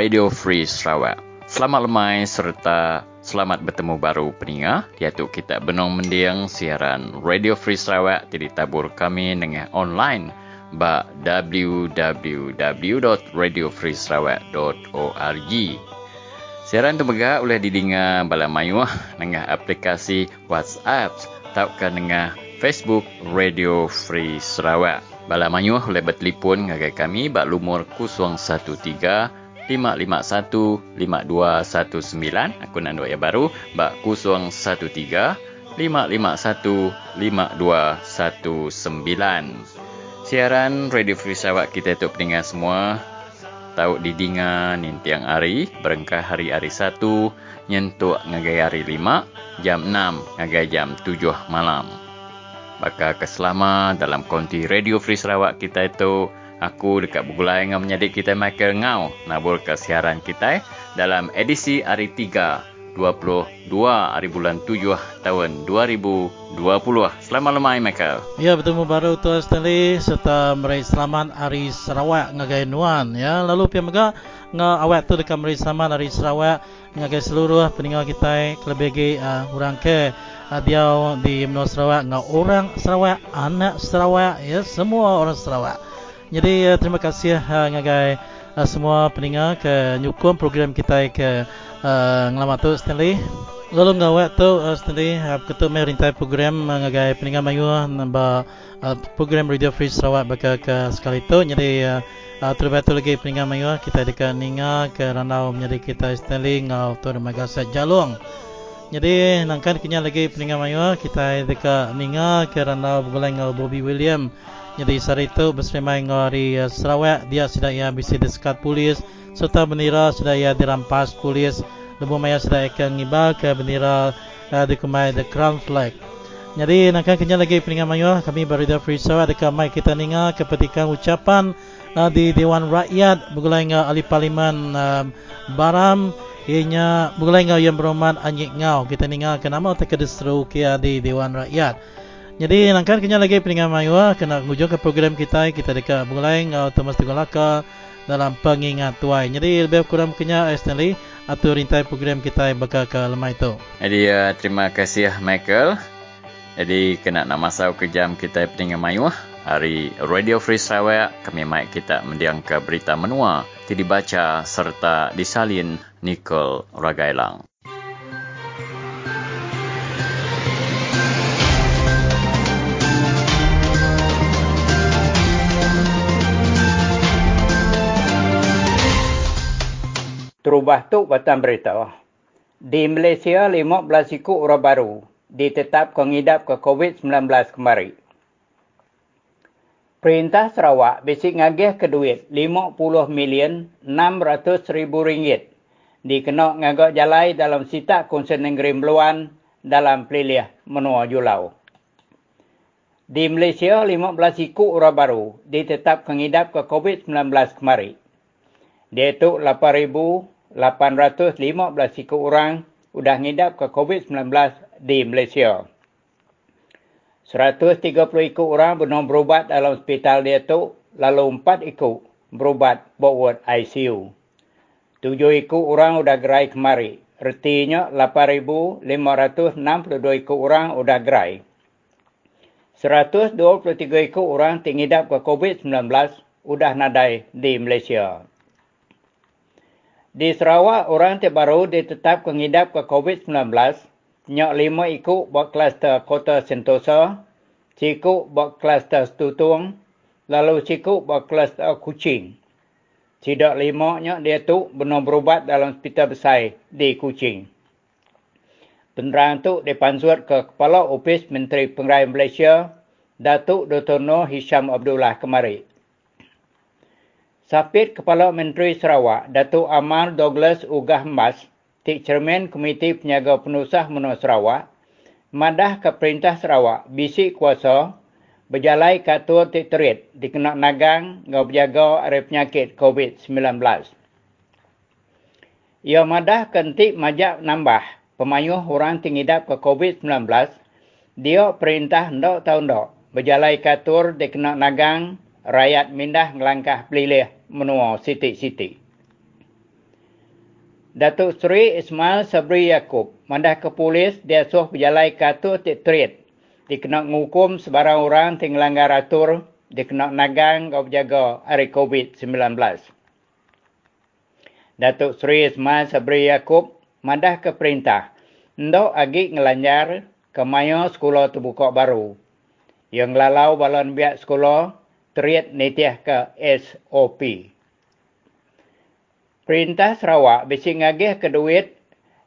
Radio Free Sarawak. Selamat lemai serta selamat bertemu baru pendengar. Iaitu kita benong mendiang siaran Radio Free Sarawak jadi tabur kami dengan online ba www.radiofreesarawak.org. Siaran tu megah oleh didengar bala mayuah dengan aplikasi WhatsApp taukan dengan Facebook Radio Free Sarawak. Bala manyuh boleh bertelefon dengan kami bak lumur 013 551 5219 aku nak yang baru. Bak 013 551 5219 Siaran Radio Free Sarawak kita untuk pendengar semua. Tahu didinga nintiang hari berengkah hari-hari satu nyentuk ngagai hari lima jam enam ngagai jam tujuh malam. Maka keselama dalam konti Radio Free Sarawak kita itu, aku dekat Bugulai dengan menyadik kita Michael Ngau nabur ke siaran kita dalam edisi hari 3, 22 hari bulan 7 tahun 2020. Selamat lemai Michael. Ya, bertemu baru Tuan Stanley serta meraih selamat Hari Sarawak ngagai nuan. Ya, lalu pihak mega nga awak tu dekat meraih selamat Hari Sarawak ngagai seluruh peninggal kita kelebih uh, orang ke dia di Menua Sarawak dengan orang Sarawak, anak Sarawak, ya semua orang Sarawak. Jadi uh, terima kasih uh, ngagai uh, semua pendengar ke nyukung program kita ke uh, ngelamat tu Stanley. Lalu ngawak tu uh, Stanley uh, ketua merintah program uh, ngagai pendengar mayu nambah uh, program Radio Free Sarawak baka ke sekali tu. Jadi uh, uh, terbaik tu lagi pendengar mayu kita dekat ninga ke ranau menjadi kita Stanley ngau tu Magasat Jalung. Jadi nangkan kini lagi peninggal mayu kita dekat ninga kerana bergulai dengan Bobby William. Jadi saat itu bersama ngari uh, Sarawak dia sudah ia bisa disekat polis serta bendera sudah ia dirampas polis. Lebu maya sudah akan ngibar ke bendera uh, dikumai the crown flag. Jadi nangkan kini lagi peninggal mayu kami berada free Sarawak dekat mai kita ninga kepetikan ucapan uh, di Dewan Rakyat bergulai dengan ahli parlimen uh, Baram ianya mulai ngau yang beroman anyik ngau kita ningal ke nama tak kedestru kia di Dewan Rakyat. Jadi nangkan kenya lagi peningan mayua kena ngujung ke program kita kita dekat mulai ngau temas laka dalam pengingat tuai. Jadi lebih kurang kenya Stanley atau rintai program kita bakal ke lemah itu. Jadi uh, terima kasih Michael. Jadi kena nak masuk ke jam kita peningan mayua hari Radio Free Sarawak kami mai kita mendiang ke berita menua dibaca serta disalin Nicole Ragailang. Terubah tu batang berita. Di Malaysia, 15 ikut orang baru ditetapkan ngidap ke COVID-19 kemarin. Perintah Sarawak basic ngagih ke duit 50 million 600 ribu ringgit dikena ngagak jalai dalam sita konsen negeri Meluan dalam pelilih menua Julau. Di Malaysia, 15 ikut orang baru ditetap kengidap ke COVID-19 kemari. Dia itu 8,815 ikut orang sudah ngidap ke COVID-19 di Malaysia. 130 ikut orang benar berubat dalam hospital dia tu, lalu 4 ikut berubat bawat ICU. 7 ikut orang sudah gerai kemari. Artinya 8,562 ikut orang sudah gerai. 123 ikut orang tingidap ke COVID-19 sudah nadai di Malaysia. Di Sarawak, orang terbaru ditetap mengidap ke COVID-19 Nyak lima ikut buat kluster kota Sentosa, cikuk buat kluster Stutung, lalu cikuk buat kluster Kuching. Tidak lima nyak dia tu benar berubat dalam hospital besar di Kuching. Penerang tu dipansut ke Kepala Ofis Menteri Pengrajin Malaysia, Datuk Dr. Noh Hisham Abdullah kemari. Sapit Kepala Menteri Sarawak, Datuk Amal Douglas Ugah Mas, Tik Cermin Komiti Penyaga Penusah Menua Sarawak, madah ke Perintah Sarawak, bisi kuasa, berjalai ke Tua Tik Terit, dikenak nagang, ngau berjaga ada penyakit COVID-19. Ia madah kentik majak nambah, pemayuh orang tingidap ke COVID-19, dia perintah ndok tahun ndok, berjalai ke Tur dikenak nagang, rakyat mindah ngelangkah pelilih menua siti-siti. Datuk Seri Ismail Sabri Yaakob mandah ke polis dia suh berjalai katu titrit. Dikena ngukum sebarang orang yang langgar atur dikena nagang kau berjaga hari COVID-19. Datuk Seri Ismail Sabri Yaakob mandah ke perintah. Ndok agi ngelanjar ke mayo sekolah terbuka baru. Yang lalau balon biak sekolah teriat netiah ke SOP. Perintah Sarawak besi ngagih ke duit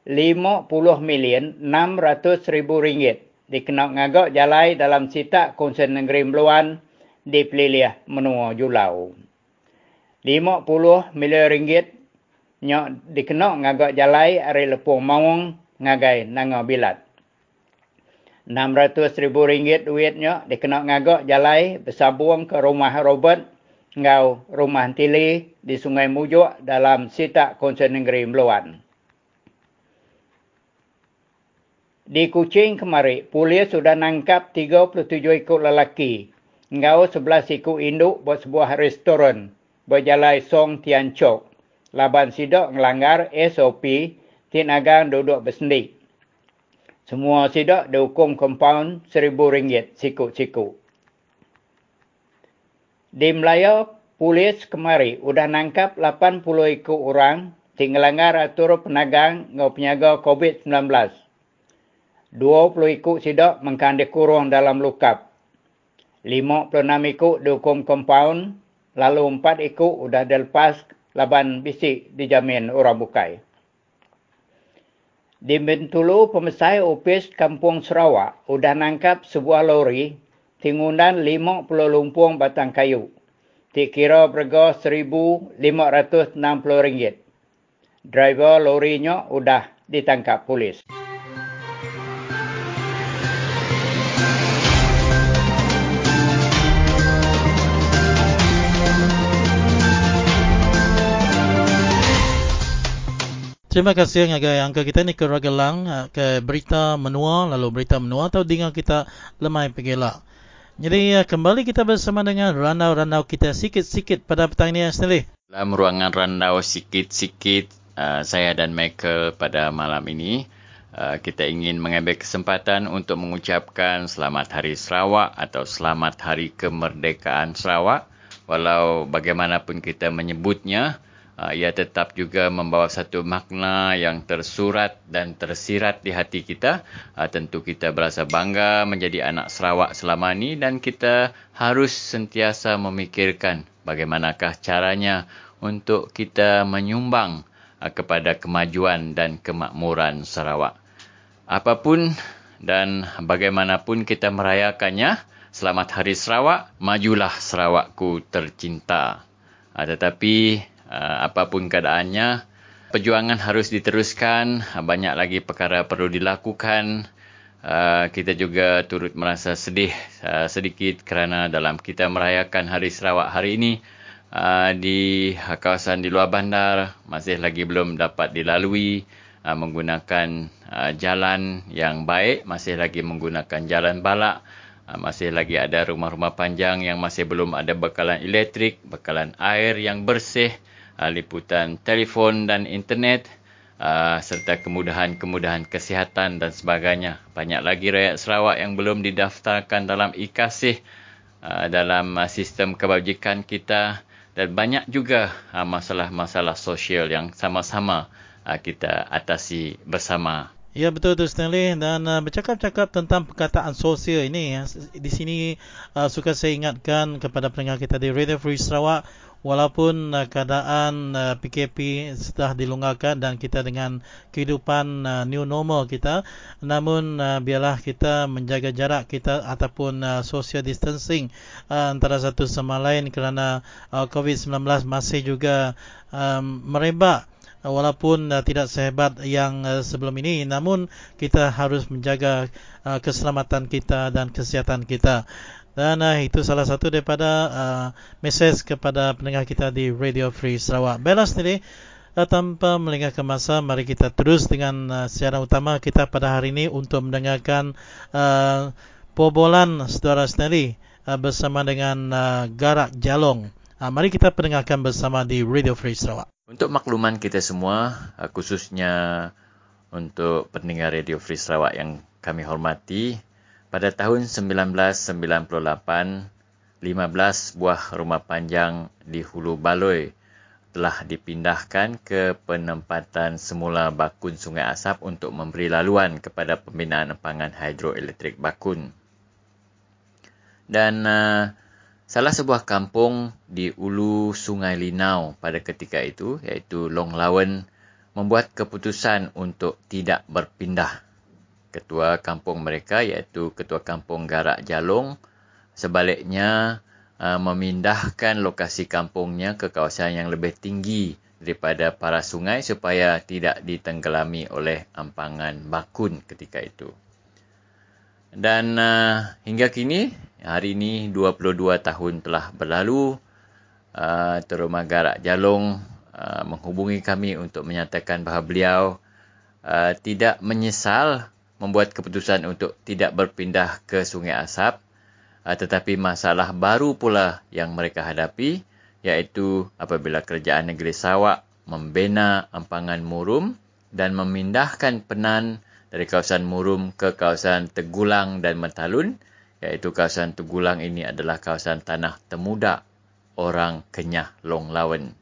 50 million 600 ribu ringgit dikena ngagak jalai dalam sitak konsen negeri Meluan di Peliliah Menua Julau. 50 million ringgit nyok dikena ngagak jalai ari lepung mawang ngagai nanga bilat. 600 ribu ringgit duitnya dikena ngagak jalai bersabung ke rumah Robert ngau rumah tili di Sungai Mujuk dalam sitak konsen negeri Meluan. Di Kuching kemari, polis sudah nangkap 37 ekor lelaki. Ngau 11 ekor induk buat sebuah restoran berjalai Song Tian Chok. Laban sidak melanggar SOP tinagang duduk bersendik. Semua sidak dihukum kompaun RM1,000 sikut-sikut. Di Melaya, polis kemari sudah nangkap 80 ekor orang tinggal langgar atur penagang ngau penyaga COVID-19. 20 ekor sidak mengkan dikurung dalam lukap. 56 ekor dihukum kompaun, lalu 4 ekor sudah dilepas laban bisik dijamin orang bukai. Di Bintulu, pemesai opis Kampung Sarawak sudah nangkap sebuah lori tingundan 50 lumpung batang kayu. Dikira berga RM1,560. Driver lorinya sudah ditangkap polis. Terima kasih ngagai angka kita ni ke Ragalang uh, ke berita menua lalu berita menua atau dengar kita lemai pergilah. Jadi uh, kembali kita bersama dengan ranau-ranau kita sikit-sikit pada petang ini Asnali. Dalam ruangan ranau sikit-sikit uh, saya dan Michael pada malam ini kita ingin mengambil kesempatan untuk mengucapkan selamat hari Sarawak atau selamat hari kemerdekaan Sarawak walau bagaimanapun kita menyebutnya uh, ia tetap juga membawa satu makna yang tersurat dan tersirat di hati kita. Uh, tentu kita berasa bangga menjadi anak Sarawak selama ini dan kita harus sentiasa memikirkan bagaimanakah caranya untuk kita menyumbang uh, kepada kemajuan dan kemakmuran Sarawak. Apapun dan bagaimanapun kita merayakannya, selamat hari Sarawak, majulah Sarawakku tercinta. Tetapi Uh, apapun keadaannya, perjuangan harus diteruskan. Banyak lagi perkara perlu dilakukan. Uh, kita juga turut merasa sedih uh, sedikit kerana dalam kita merayakan Hari Sarawak hari ini di kawasan di luar bandar masih lagi belum dapat dilalui menggunakan jalan yang baik, masih lagi menggunakan jalan balak. Masih lagi ada rumah-rumah panjang yang masih belum ada bekalan elektrik, bekalan air yang bersih uh, liputan telefon dan internet uh, serta kemudahan-kemudahan kesihatan dan sebagainya. Banyak lagi rakyat Sarawak yang belum didaftarkan dalam ikasih uh, dalam sistem kebajikan kita dan banyak juga masalah-masalah sosial yang sama-sama kita atasi bersama. Ya betul tu Stanley dan uh, bercakap-cakap tentang perkataan sosial ini ya, di sini uh, suka saya ingatkan kepada pendengar kita di Radio Free Sarawak walaupun uh, keadaan uh, PKP sudah dilonggarkan dan kita dengan kehidupan uh, new normal kita namun uh, biarlah kita menjaga jarak kita ataupun uh, social distancing uh, antara satu sama lain kerana uh, COVID-19 masih juga um, merebak walaupun uh, tidak sehebat yang uh, sebelum ini. Namun kita harus menjaga uh, keselamatan kita dan kesihatan kita dan uh, itu salah satu daripada uh, mesej kepada pendengar kita di Radio Free Sarawak. Baiklah sendiri, uh, tanpa melengahkan masa, mari kita terus dengan uh, siaran utama kita pada hari ini untuk mendengarkan uh, pobolan saudara sendiri uh, bersama dengan uh, Garak Jalong. Uh, mari kita pendengarkan bersama di Radio Free Sarawak. Untuk makluman kita semua, uh, khususnya untuk pendengar Radio Free Sarawak yang kami hormati, pada tahun 1998, 15 buah rumah panjang di Hulu Baloi telah dipindahkan ke penempatan semula bakun Sungai Asap untuk memberi laluan kepada pembinaan empangan hidroelektrik bakun. Dan uh, salah sebuah kampung di ulu Sungai Linau pada ketika itu, iaitu Long Lawen, membuat keputusan untuk tidak berpindah. Ketua kampung mereka, iaitu Ketua Kampung Garak Jalong, sebaliknya Uh, memindahkan lokasi kampungnya ke kawasan yang lebih tinggi daripada para sungai supaya tidak ditenggelami oleh ampangan bakun ketika itu. Dan uh, hingga kini, hari ini 22 tahun telah berlalu, uh, Garak Jalong uh, menghubungi kami untuk menyatakan bahawa beliau uh, tidak menyesal membuat keputusan untuk tidak berpindah ke Sungai Asap uh, tetapi masalah baru pula yang mereka hadapi iaitu apabila kerajaan negeri Sarawak membina empangan Murum dan memindahkan penan dari kawasan Murum ke kawasan Tegulang dan Mentalun iaitu kawasan Tegulang ini adalah kawasan tanah temuda orang Kenyah Long Lawen.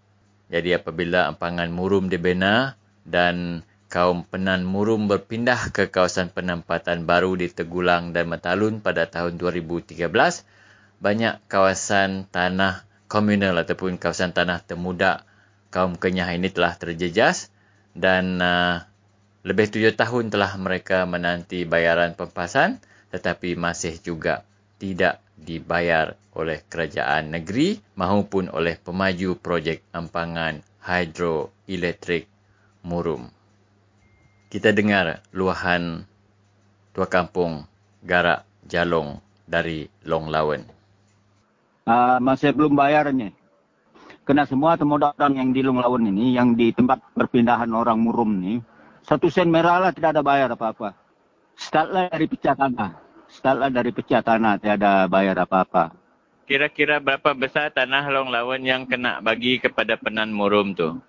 Jadi apabila empangan Murum dibina dan kaum Penan Murum berpindah ke kawasan penempatan baru di Tegulang dan Metalun pada tahun 2013, banyak kawasan tanah komunal ataupun kawasan tanah temuda kaum Kenyah ini telah terjejas dan uh, lebih tujuh tahun telah mereka menanti bayaran pempasan tetapi masih juga tidak dibayar oleh kerajaan negeri maupun oleh pemaju projek empangan hidroelektrik Murum kita dengar luahan tua kampung Garak Jalong dari Long Lawen. Uh, masih belum bayarnya. Kena semua temuda orang yang di Long Lawen ini, yang di tempat perpindahan orang Murum ini, satu sen merah lah tidak ada bayar apa-apa. Startlah dari pecah tanah. Startlah dari pecah tanah, tidak ada bayar apa-apa. Kira-kira berapa besar tanah Long Lawen yang kena bagi kepada Penan Murum tu?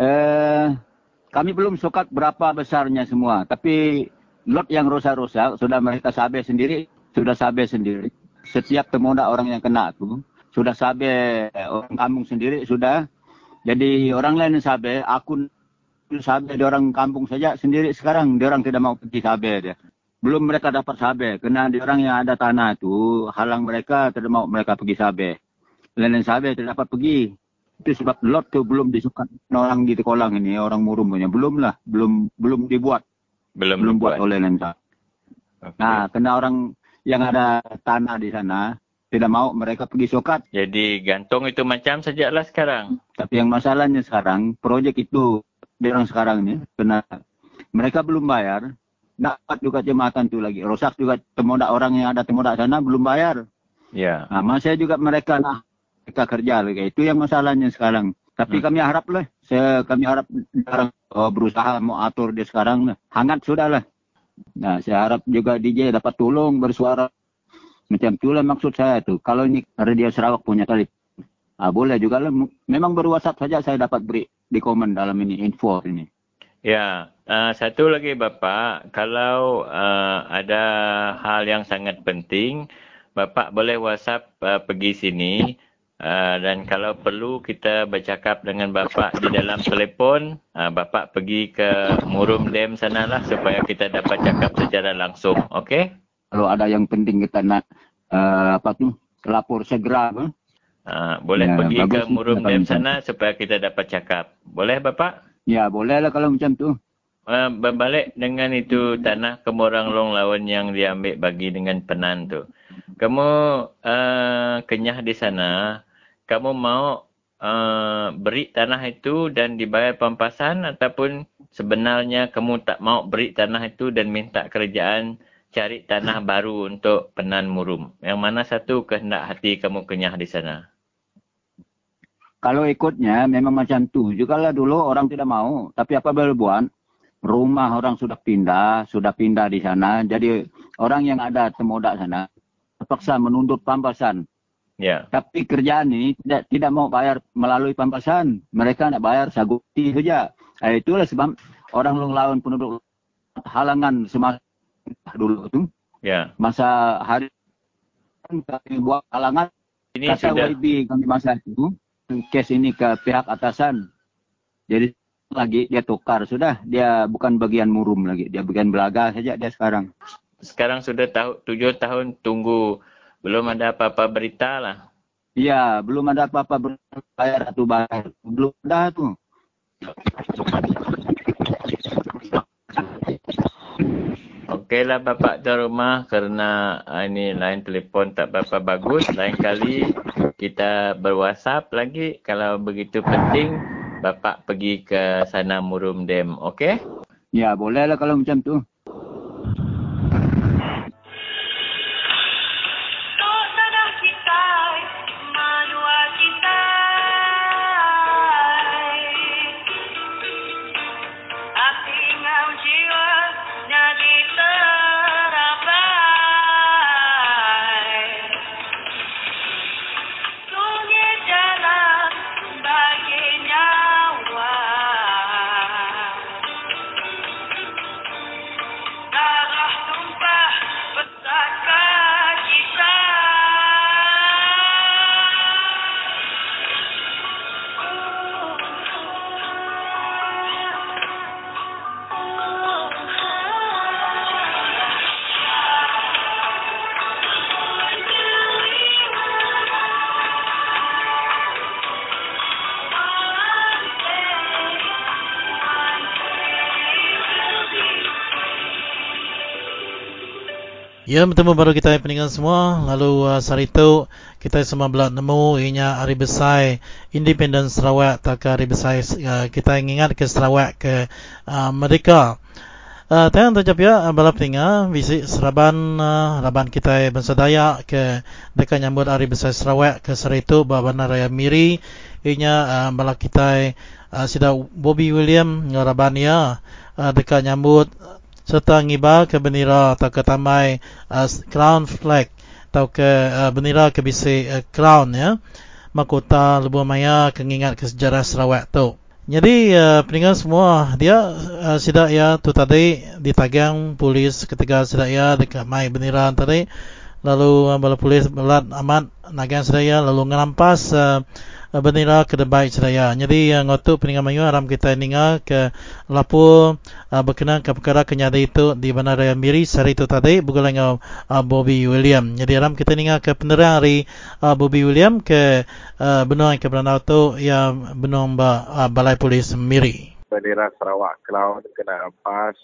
Eh, kami belum sokat berapa besarnya semua. Tapi lot yang rosak-rosak sudah mereka sabe sendiri. Sudah sabe sendiri. Setiap temuda orang yang kena tu sudah sabe orang kampung sendiri sudah. Jadi orang lain sabe, aku sabe di orang kampung saja sendiri sekarang. Dia orang tidak mau pergi sabe dia. Belum mereka dapat sabe. Kena di orang yang ada tanah tu halang mereka tidak mau mereka pergi sabe. Lain sabe tidak dapat pergi itu sebab lot tu belum disukat orang di kolang ini orang murum punya belum lah belum belum dibuat belum belum buat oleh Lensa. Okay. Nah, kena orang yang ada tanah di sana tidak mau mereka pergi sokat. Jadi gantung itu macam sajalah sekarang. Tapi yang masalahnya sekarang projek itu di orang sekarang ini kena mereka belum bayar dapat juga jembatan tu lagi rosak juga temoda orang yang ada temoda sana belum bayar. Ya. Yeah. Nah, masih juga mereka nah kita kerja lagi. Itu yang masalahnya sekarang. Tapi hmm. kami harap lah. Saya, kami harap sekarang oh, berusaha mau atur dia sekarang lah. Hangat sudah lah. Nah, saya harap juga DJ dapat tolong bersuara. Macam itulah maksud saya tu. Kalau ini Radio Sarawak punya kali. Ah, boleh juga lah. Memang baru WhatsApp saja saya dapat beri di komen dalam ini, info ini. Ya, uh, satu lagi Bapak. Kalau uh, ada hal yang sangat penting, Bapak boleh WhatsApp uh, pergi sini. Uh, dan kalau perlu kita bercakap dengan bapa di dalam telefon, uh, bapa pergi ke Murum Dam sanalah supaya kita dapat cakap secara langsung, okey? Kalau ada yang penting kita nak uh, apa tu? Lapor segera Uh, boleh ya, pergi ke Murum Dam sana supaya kita dapat cakap. Boleh bapa? Ya, bolehlah kalau macam tu. Uh, berbalik dengan itu tanah kemurang long lawan yang diambil bagi dengan penan tu. Kamu uh, kenyah di sana, kamu mau uh, beri tanah itu dan dibayar pampasan ataupun sebenarnya kamu tak mau beri tanah itu dan minta kerajaan cari tanah baru untuk penan murum. Yang mana satu kehendak hati kamu kenyah di sana? Kalau ikutnya memang macam tu. Juga lah dulu orang tidak mau. Tapi apa boleh buat? Rumah orang sudah pindah, sudah pindah di sana. Jadi orang yang ada temodak sana terpaksa menuntut pampasan Ya. Tapi kerjaan ini tidak tidak mau bayar melalui pampasan. Mereka nak bayar saguti saja. Eh, itulah sebab orang long lawan penduduk halangan semasa dulu tu. Ya. Masa hari kami buat halangan Ini kata sudah YB kami masa itu kes ini ke pihak atasan. Jadi lagi dia tukar sudah dia bukan bagian murum lagi dia bagian belaga saja dia sekarang. sekarang sudah tahu tujuh tahun tunggu belum ada apa-apa berita lah. Iya, belum ada apa-apa bayar atau bayar. Belum ada tu. Okeylah Bapak tuan rumah kerana ah, ini line telefon tak berapa bagus. Lain kali kita berwhatsapp lagi. Kalau begitu penting, Bapak pergi ke sana Murum Dam. Okey? Ya, bolehlah kalau macam tu. Ya, bertemu baru kita peningan semua. Lalu uh, hari itu kita semua belak nemu ianya hari besar Independent Sarawak tak hari besar uh, kita ingat ke Sarawak ke uh, Merdeka. Uh, tayang tajap ya uh, balap tinggal visi seraban uh, raban kita bangsa ke dekat nyambut hari besar Sarawak ke hari itu Babana Raya Miri ianya uh, balap kita uh, sida Bobby William ngaraban ya uh, dekat nyambut serta ngibar ke bendera atau ke tamai uh, crown flag atau ke uh, bendera ke bisi uh, crown ya. Mahkota lebuh maya kengingat ke sejarah Sarawak tu. Jadi uh, peninggal semua dia uh, sidak ya tu tadi ditagang polis ketika sidak ya dekat mai bendera tadi lalu uh, bala polis belat amat nagang sedaya lalu ngerampas uh, bendera ke debai sedaya. Jadi uh, ngotu peninggal mayu aram kita ninga ke lapu uh, berkenaan ke perkara kenyada itu di Bandar Raya Miri sehari itu tadi bukan uh, Bobby William. Jadi aram kita ninga ke penerang hari uh, Bobby William ke uh, benua ke Beranau tu ya benua uh, Balai Polis Miri. bendera Sarawak Cloud kena rampas.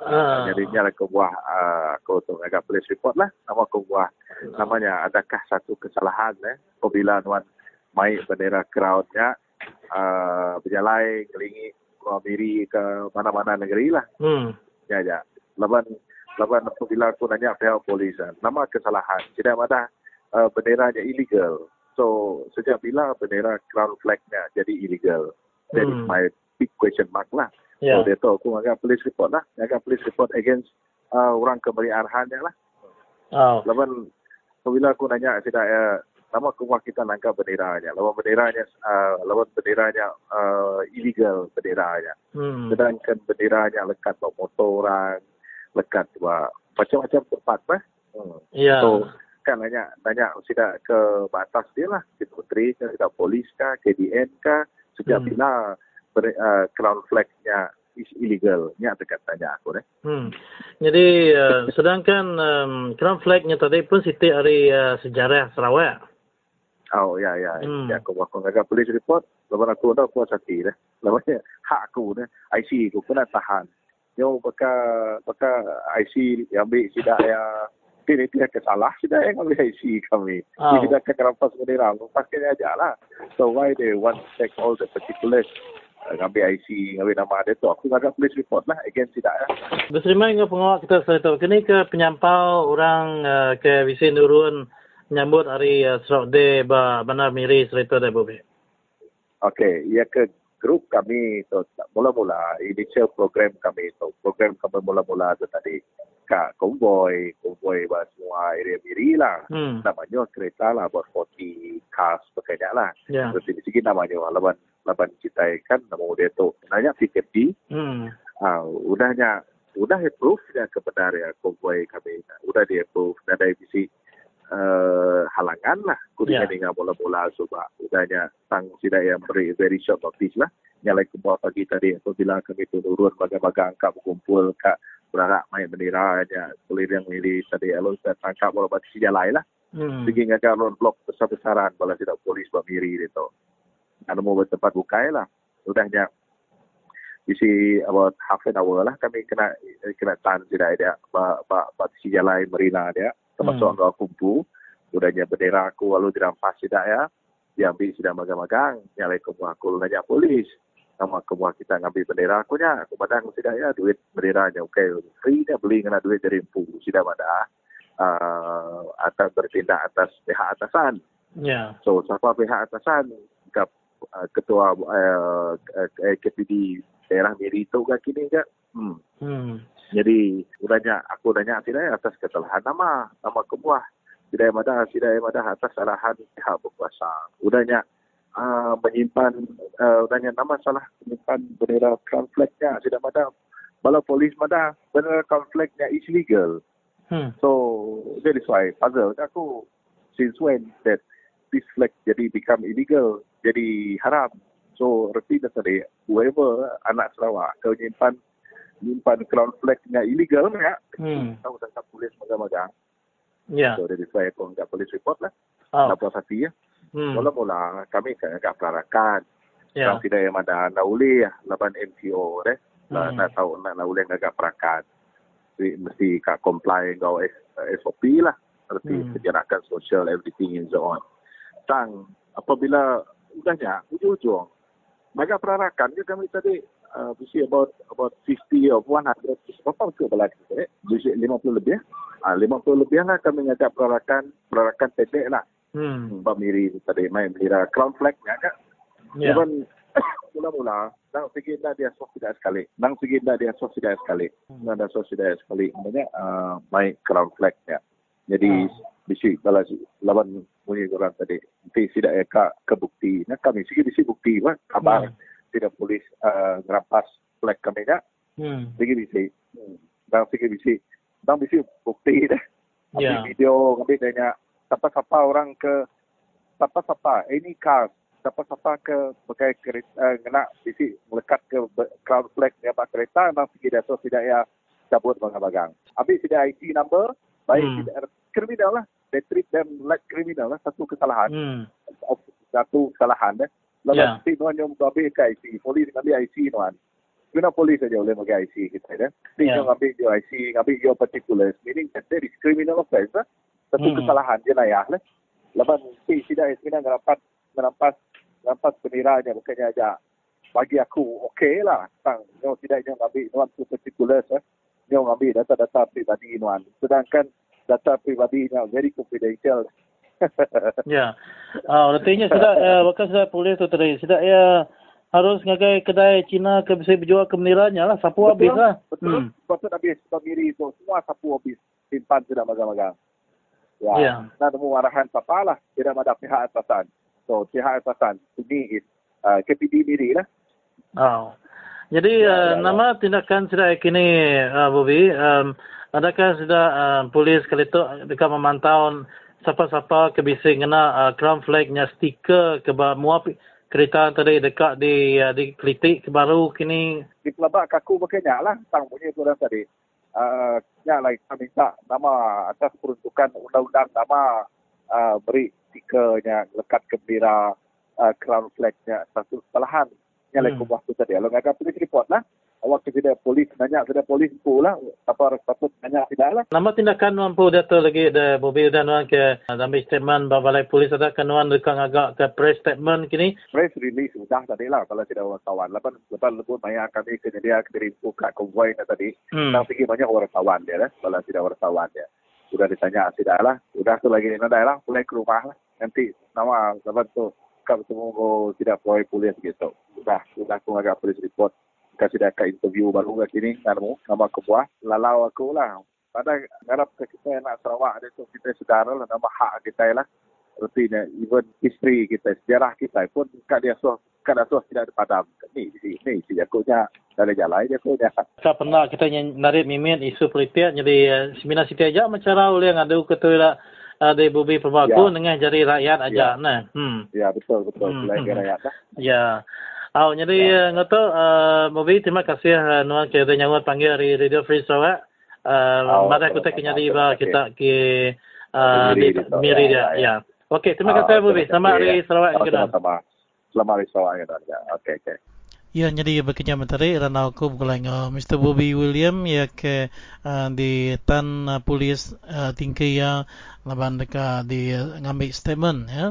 Uh. Jadinya lah kebuah uh, tu agak police report lah. Nama kebuah namanya adakah satu kesalahan eh apabila tuan mai bendera crowdnya uh, berjalan kelingi miri ke mana-mana negeri lah. Hmm. Ya ya. Laban laban apabila aku nanya pihak polis ah, nama kesalahan. Tidak ada uh, benderanya illegal. So sejak bila bendera crown flagnya jadi illegal? Is Hmm. my big question mark lah. Ya. So dia tahu aku agak police report lah. Agak police report against uh, orang kembali arahannya lah. Oh. Laban apabila aku nanya tidak uh, nama kumah kita nangkap benderanya. Lawan benderanya uh, lawan benderanya uh, illegal benderanya. Hmm. Sedangkan benderanya lekat bawa motor orang, lekat bawa macam-macam tempat lah. Hmm. Ya. So kan nanya nanya tidak ke batas dia lah, ke menteri ke, tidak polis kah, KDN kah, sejak Hmm. bila ber, uh, crown flag-nya is illegal. Nya dekat tanya aku deh. Hmm. Jadi uh, sedangkan um, crown flagnya tadi pun siti hari uh, sejarah Sarawak. Oh ya ya, Hmm. ya aku aku agak polis report, lepas aku dah puas hati deh. Lepas hak aku deh, IC aku kena tahan. Yo baka baka IC yang ambil tidak ya ini tidak kesalah tidak yang ambil IC kami. Oh. Dia tidak kerampas bendera, pakainya aja lah. So why they want to take all the particulars ngambil IC, ngambil nama dia tu. Aku agak polis report lah against tidak ya. Berterima dengan pengawal kita saya tahu. Kini ke penyampau orang uh, ke Visi Nurun menyambut hari uh, Sarawak Day ba Bandar Miri serta dah Bobi. Okey, ia ke grup kami tu mula-mula initial program kami tu program kami mula-mula tu tadi kak konvoy konvoy bah semua area Miri lah. Hmm. Namanya kereta lah, about 40 cars pakainya lah. Berarti di sini namanya laban laban kita kan nama dia tu. Nanya PKP, Hmm. ah, udahnya udah approve ya kebenar ya konvoy kami. Udah di approve dan dari sisi uh, halangan lah. Kudinya Ya. dengan bola-bola coba. Udahnya tang tidak yang beri very short notice lah. Nyalai ke bawah pagi tadi apabila kami turun bagai-bagai angka berkumpul kak berarak main bendera aja kulir yang milih tadi alo kita tangkap bola batu jalan lah. Hmm. Segi ngagak roadblock besar-besaran bala tidak polis bamiri itu. Anu mau bertempat bukai lah. Udahnya isi about half an hour lah kami kena kena tan tidak ada ba ba ba si jalan marina dia termasuk Hmm. hmm. kumpu udahnya bendera aku lalu dirampas tidak ya diambil sudah magang-magang nyalai muah aku nanya polis sama ke muah kita ngambil bendera aku nya aku padang tidak ya duit benderanya okey free dia beli kena duit dari empu sudah ada uh, atas bertindak atas pihak atasan Ya. So siapa pihak atasan ke uh, ketua uh, uh, KPD daerah Miri itu ke kini ke? Hmm. Hmm. Jadi udahnya aku udahnya tidak ya atas kesalahan nama nama kebuah tidak ada tidak ada atas kesalahan pihak berkuasa. Udahnya uh, menyimpan uh, udahnya nama salah menyimpan bendera crown flag-nya tidak ada. Kalau polis ada bendera crown flag-nya is legal. Hmm. So that is why puzzle aku since when that this flag jadi become illegal, jadi haram. So reti dah tadi whoever anak Sarawak kau nyimpan nyimpan crown flag nya illegal ya. Hmm. Tahu tangkap polis magang-magang. Ya. So that is why aku enggak polis report lah. Oh. Lapor hati ya. Hmm. Mula-mula kami kan agak pelarakan. Ya. Kalau tidak yang ada nauli ya, laban MTO deh. Nak, Hmm. nak tahu nak nauli yang agak perakan. Jadi, mesti kak comply kau SOP lah. Seperti Hmm. penjarakan social, everything and so on. Tang, apabila udahnya, ujung-ujung, mereka perarakan ke kami tadi, uh, mesti about about 50 or 100, berapa ke belakang kita, eh? Mesti 50 lebih. Ah, 50 lebih lah kami ngajak perarakan, perarakan pendek lah. Hmm. Mbak Miri tadi main bendera crown flag-nya kan. Ya. Even mula-mula, nang sige na dia sos tidak sekali. Nang sige na dia sos tidak sekali. Nang ada sos tidak sekali. Maknanya uh, main crown flag-nya. Jadi bisi kalau lawan bunyi orang tadi, nanti tidak eka kebukti. Nah kami sige bisi bukti kan, kabar Hmm. tidak polis uh, ngerampas flag kami kan. Hmm. Sige bisi. Hmm. Nang sige bisi, nang bisi bukti dah. Ya. Ambil video, ambil tanya siapa-siapa orang ke siapa-siapa any car siapa-siapa ke pakai kereta uh, kena bisi melekat ke crown flag ni apa kereta memang pergi dah so tidak ya cabut bagang-bagang. Habis tidak IC number, baik Hmm. tidak kriminal lah. They treat them like criminal lah. Satu kesalahan. Hmm. Of- Satu kesalahan eh. Lalu yeah. si nuan yang ambil ke IC. Polis ambil IC nuan. Kena polis saja boleh pakai IC kita ya. Si yang ambil your IC, ambil your particulars. Meaning that there is criminal offence lah. Satu Hmm. kesalahan jenayah lah. Lepas si tidak kena merampas merampas merampas benderanya bukannya aja bagi aku okey lah tang yang tidak yang ambil nuan tu particulars eh yang ambil data-data pribadi nuan sedangkan data pribadinya very confidential Ya. Ah, artinya sudah uh, bakal sudah polis tu tadi. Sudah ya harus ngagai kedai Cina ke bisa berjual ke benderanya lah. Sapu habis lah. Betul. Hmm. Patut habis pemiri itu semua sapu habis. Simpan sudah magang-magang. Ya. Ya. Nah, nemu arahan apa lah. Tidak ada pihak atasan. So, pihak atasan. Ini is uh, KPD diri lah. Oh. Jadi Ya, uh, ya, ya. nama tindakan sudah kini uh, Bobby, um, adakah sudah uh, polis kali itu dekat memantau siapa-siapa ke bisa kena uh, crown flagnya stiker ke muap kereta tadi dekat di uh, di Klitik baru kini Di pelabak kaku makanya lah. Tang punya tu orang tadi. Uh, ya, like, kita minta nama atas peruntukan undang-undang nama uh, beri stikernya lekat bendera uh, crown flagnya satu kesalahan. Yang lain waktu tadi. Kalau nggak ada polis report lah. Waktu sudah polis nanya, sudah polis pula lah. Apa harus patut nanya tidak lah. Nama tindakan mampu data lagi ada Bobby dan nuan ke dalam statement balai polis ada kan nuan dekat agak ke press statement kini Press release sudah tadi lah kalau tidak wartawan. Lepas lepas lebut maya kami kena dia kena buka konvoy na tadi. hmm. Nang pergi banyak wartawan dia lah. Kalau tidak wartawan dia. Sudah ditanya tidak lah. Sudah tu lagi dah lah. Pulang ke rumah lah. Nanti nama lepas tu kau semua oh, tidak boleh polis gitu. Sudah. Sudah aku agak polis report. Kita sudah ke interview baru ke sini. Kamu nama aku buah. Lalau aku lah. Pada ngarap ke kita nak Sarawak dia tu kita sedara lah nama hak kita lah. Artinya even history kita, sejarah kita pun kat dia suah kat dia suah tidak dipadam. Ni ni ni si jakutnya dari jalan dia dia. Tak pernah kita narik mimin isu politik jadi uh, semina siti aja macara oleh ngadu ketua ada bubi perbaku Ya. dengan jari rakyat aja Ya. nah. Hmm. Ya betul betul Hmm, selain hmm. rakyat lah. Ya. Oh, jadi ya. ngoto uh, Bobby terima kasih uh, nuan ke ada nyawat panggil dari Radio Free Sarawak. Uh, Oh, mari betul. kita ke uh, Miri dia. Ya, Ya. Okey, terima Ah, kasih Bobby. terima Selamat kasih, hari ya. Sarawak Oh, juga. Sama-sama. Selamat hari Sarawak ya. Ya, Okey okey. Ya, jadi bekerja menteri ranau ku bukan uh, Mr. Bobby William ya ke uh, di tan uh, polis uh, tinggi yang laban dekat di uh, ngambil statement ya.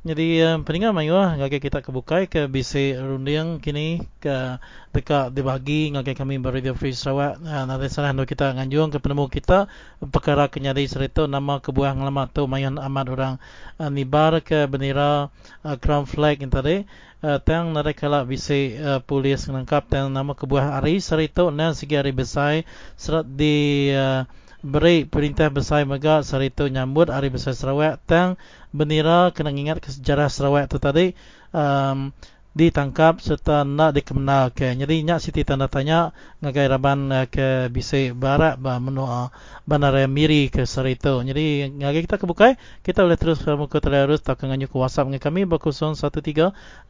Jadi uh, peningat mayu lah kita kebukai ke BC Rundiang kini ke dekat dibagi ngake kami Radio Free Sarawak. Uh, nanti salah ndo kita nganjung ke penemu kita perkara kenyari serita nama kebuah ngalamat tu mayan amat orang. Uh, nibar ke bendera uh, crown flag yang tadi. Uh, tang nare kala bisi uh, polis menangkap tang nama kebuah hari sarito na segi hari besai serat di uh, beri perintah besar mega sarito nyambut hari besar Sarawak tang bendera kena ingat ke sejarah Sarawak tu tadi um, ditangkap serta nak dikenal ke jadi nyak siti tanda tanya ngagai raban uh, ke bisi barat ba menua bandara miri ke sarito jadi ngagai kita kebukai kita boleh terus ke muka terus tak nganyu ke WhatsApp dengan kami 13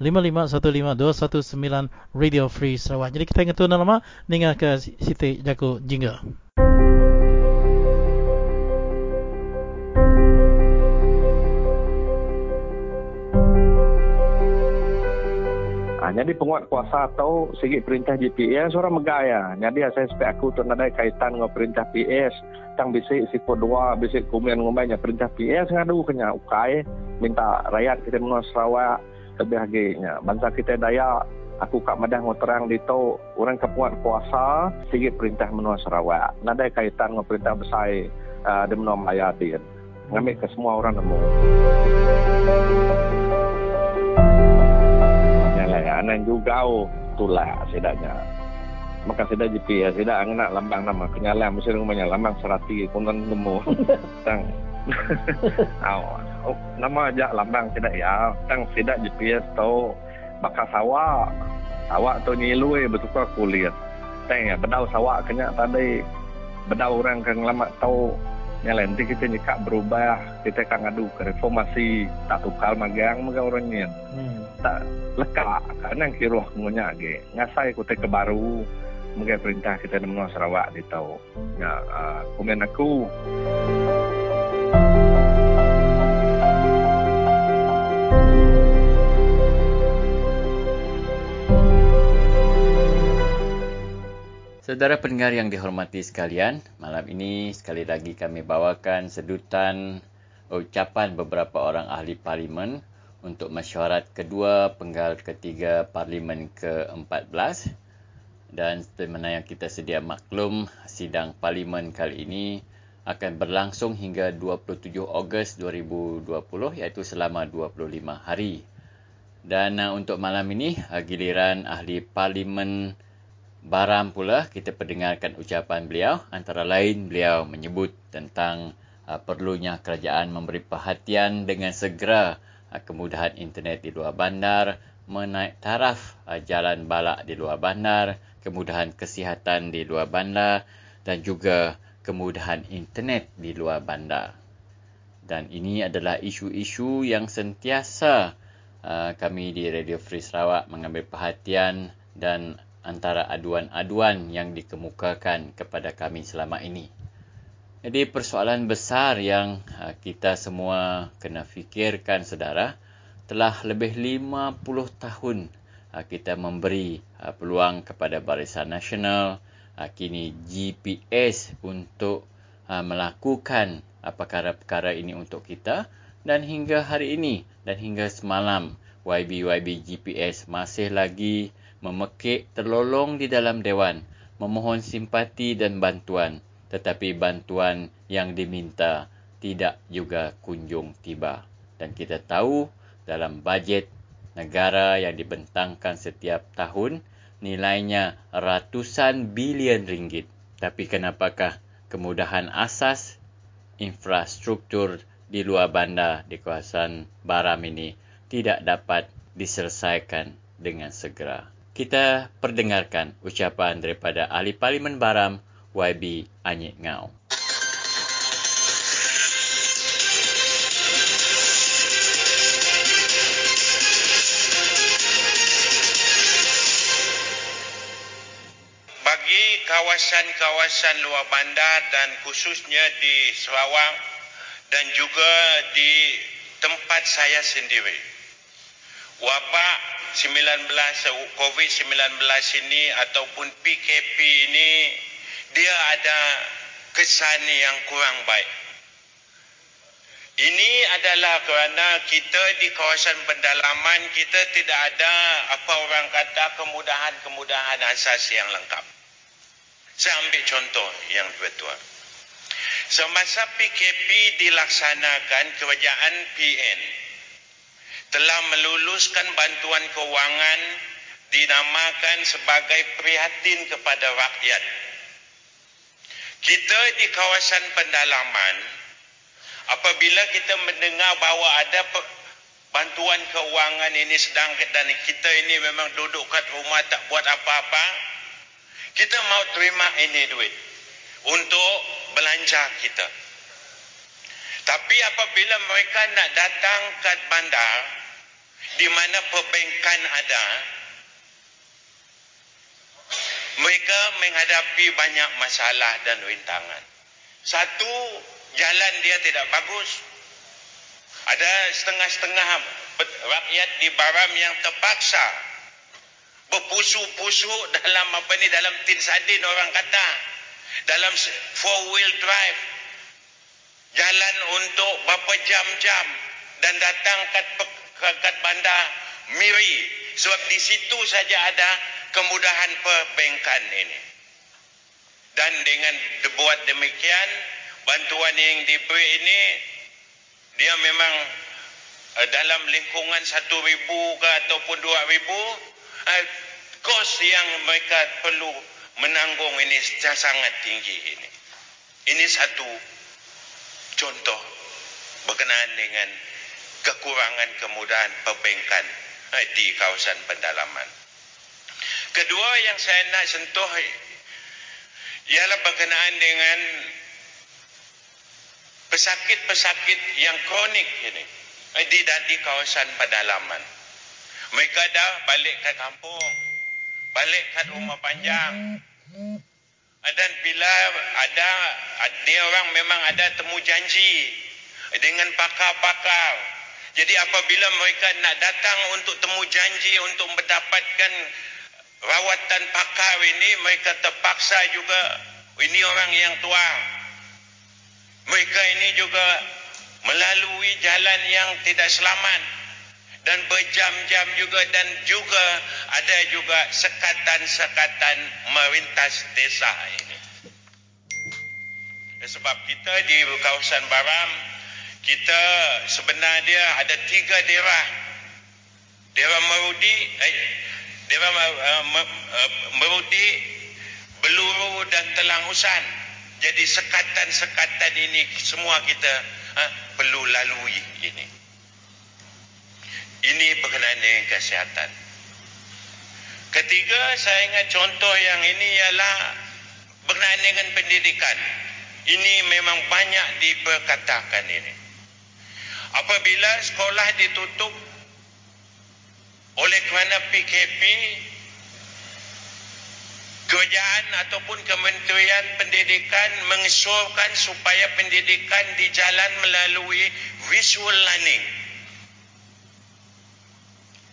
5515 Radio Free Sarawak. Jadi kita ingat tu nama dengan ke Siti Jaku Jingga. Ah, jadi penguat kuasa atau segi perintah GPS orang megaya. Jadi saya sepek aku tu ada kaitan dengan perintah PS. Tang bisik sipo dua, bisik kumian ngumanya perintah PS ngadu kena ukai minta rakyat kita menua Sarawak lebih haginya. Bangsa kita daya aku kak madah mau terang di tu orang kepuat kuasa segi perintah menua Sarawak. Nada kaitan dengan perintah besar uh, di menua dia. Ngambil ke semua orang nemu. Anan juga oh tulak sedaknya. Maka sedak GPS, sedak angin nak lambang nama kenyalan mesti rumahnya lambang serati konten nemu. Tang. Aw, oh, nama aja lambang sedak ya. Tang sedak GPS tu bakal sawak. Sawak tu nyilui betul ke kulit. Tang ya bedau sawak kena tadi bedau orang kan lama yang nanti kita nyekak berubah kita kan ngadu ke reformasi tak tukar magang magang orangnya Hmm. tak lekak karena kiroh ngunya ge ngasai ku ke baru mungkin perintah kita di menua Sarawak di tahu. Ya uh, komen aku Saudara pendengar yang dihormati sekalian, malam ini sekali lagi kami bawakan sedutan ucapan beberapa orang ahli parlimen untuk mesyuarat kedua penggal ketiga parlimen ke-14 dan seperti mana yang kita sedia maklum sidang parlimen kali ini akan berlangsung hingga 27 Ogos 2020 iaitu selama 25 hari. Dan uh, untuk malam ini uh, giliran ahli parlimen Baram pula kita pendengarkan ucapan beliau antara lain beliau menyebut tentang uh, perlunya kerajaan memberi perhatian dengan segera uh, kemudahan internet di luar bandar, menaik taraf uh, jalan balak di luar bandar, kemudahan kesihatan di luar bandar dan juga kemudahan internet di luar bandar. Dan ini adalah isu-isu yang sentiasa uh, kami di Radio Free Sarawak mengambil perhatian dan antara aduan-aduan yang dikemukakan kepada kami selama ini. Jadi persoalan besar yang uh, kita semua kena fikirkan saudara, telah lebih 50 tahun uh, kita memberi uh, peluang kepada Barisan Nasional, kini GPS untuk melakukan perkara-perkara ini untuk kita dan hingga hari ini dan hingga semalam YB-YB GPS masih lagi memekik terlolong di dalam dewan, memohon simpati dan bantuan, tetapi bantuan yang diminta tidak juga kunjung tiba. Dan kita tahu dalam bajet negara yang dibentangkan setiap tahun nilainya ratusan bilion ringgit. Tapi kenapakah kemudahan asas infrastruktur di luar bandar di kawasan Baram ini tidak dapat diselesaikan dengan segera. Kita perdengarkan ucapan daripada Ahli Parlimen Baram, YB Anyik Ngau. bagi kawasan-kawasan luar bandar dan khususnya di Sarawak dan juga di tempat saya sendiri. Wabak 19 COVID-19 ini ataupun PKP ini dia ada kesan yang kurang baik. Ini adalah kerana kita di kawasan pendalaman kita tidak ada apa orang kata kemudahan-kemudahan asas yang lengkap. Saya ambil contoh yang betul. Semasa PKP dilaksanakan, kerajaan PN telah meluluskan bantuan kewangan dinamakan sebagai prihatin kepada rakyat. Kita di kawasan pendalaman, apabila kita mendengar bahawa ada bantuan kewangan ini sedang dan kita ini memang duduk kat rumah tak buat apa-apa, kita mau terima ini duit untuk belanja kita. Tapi apabila mereka nak datang ke bandar di mana perbankan ada, mereka menghadapi banyak masalah dan rintangan. Satu, jalan dia tidak bagus. Ada setengah-setengah rakyat di Baram yang terpaksa berpusuk-pusuk dalam apa ni dalam tin sardin orang kata dalam four wheel drive jalan untuk berapa jam-jam dan datang kat, kat bandar Miri sebab di situ saja ada kemudahan perbankan ini dan dengan dibuat demikian bantuan yang diberi ini dia memang uh, dalam lingkungan satu ribu ke ataupun dua ribu uh, kos yang mereka perlu menanggung ini sangat tinggi ini. Ini satu contoh berkenaan dengan kekurangan kemudahan perbankan uh, di kawasan pendalaman. Kedua yang saya nak sentuh ialah berkenaan dengan pesakit-pesakit yang kronik ini eh, di di kawasan pedalaman. Mereka dah balik ke kampung, balik ke rumah panjang. Dan bila ada dia orang memang ada temu janji dengan pakar-pakar. Jadi apabila mereka nak datang untuk temu janji untuk mendapatkan rawatan pakar ini mereka terpaksa juga ini orang yang tua mereka ini juga melalui jalan yang tidak selamat dan berjam-jam juga dan juga ada juga sekatan-sekatan merintas desa ini. Sebab kita di kawasan Baram, kita sebenarnya ada tiga daerah. Daerah Merudi, eh, daerah Merudi, Beluru dan Telang Husan. Jadi sekatan-sekatan ini semua kita ha, perlu lalui ini. Ini berkenaan dengan kesihatan. Ketiga, saya ingat contoh yang ini ialah berkenaan dengan pendidikan. Ini memang banyak diperkatakan ini. Apabila sekolah ditutup oleh kerana PKP, kerajaan ataupun kementerian pendidikan mengesyorkan supaya pendidikan dijalan melalui visual learning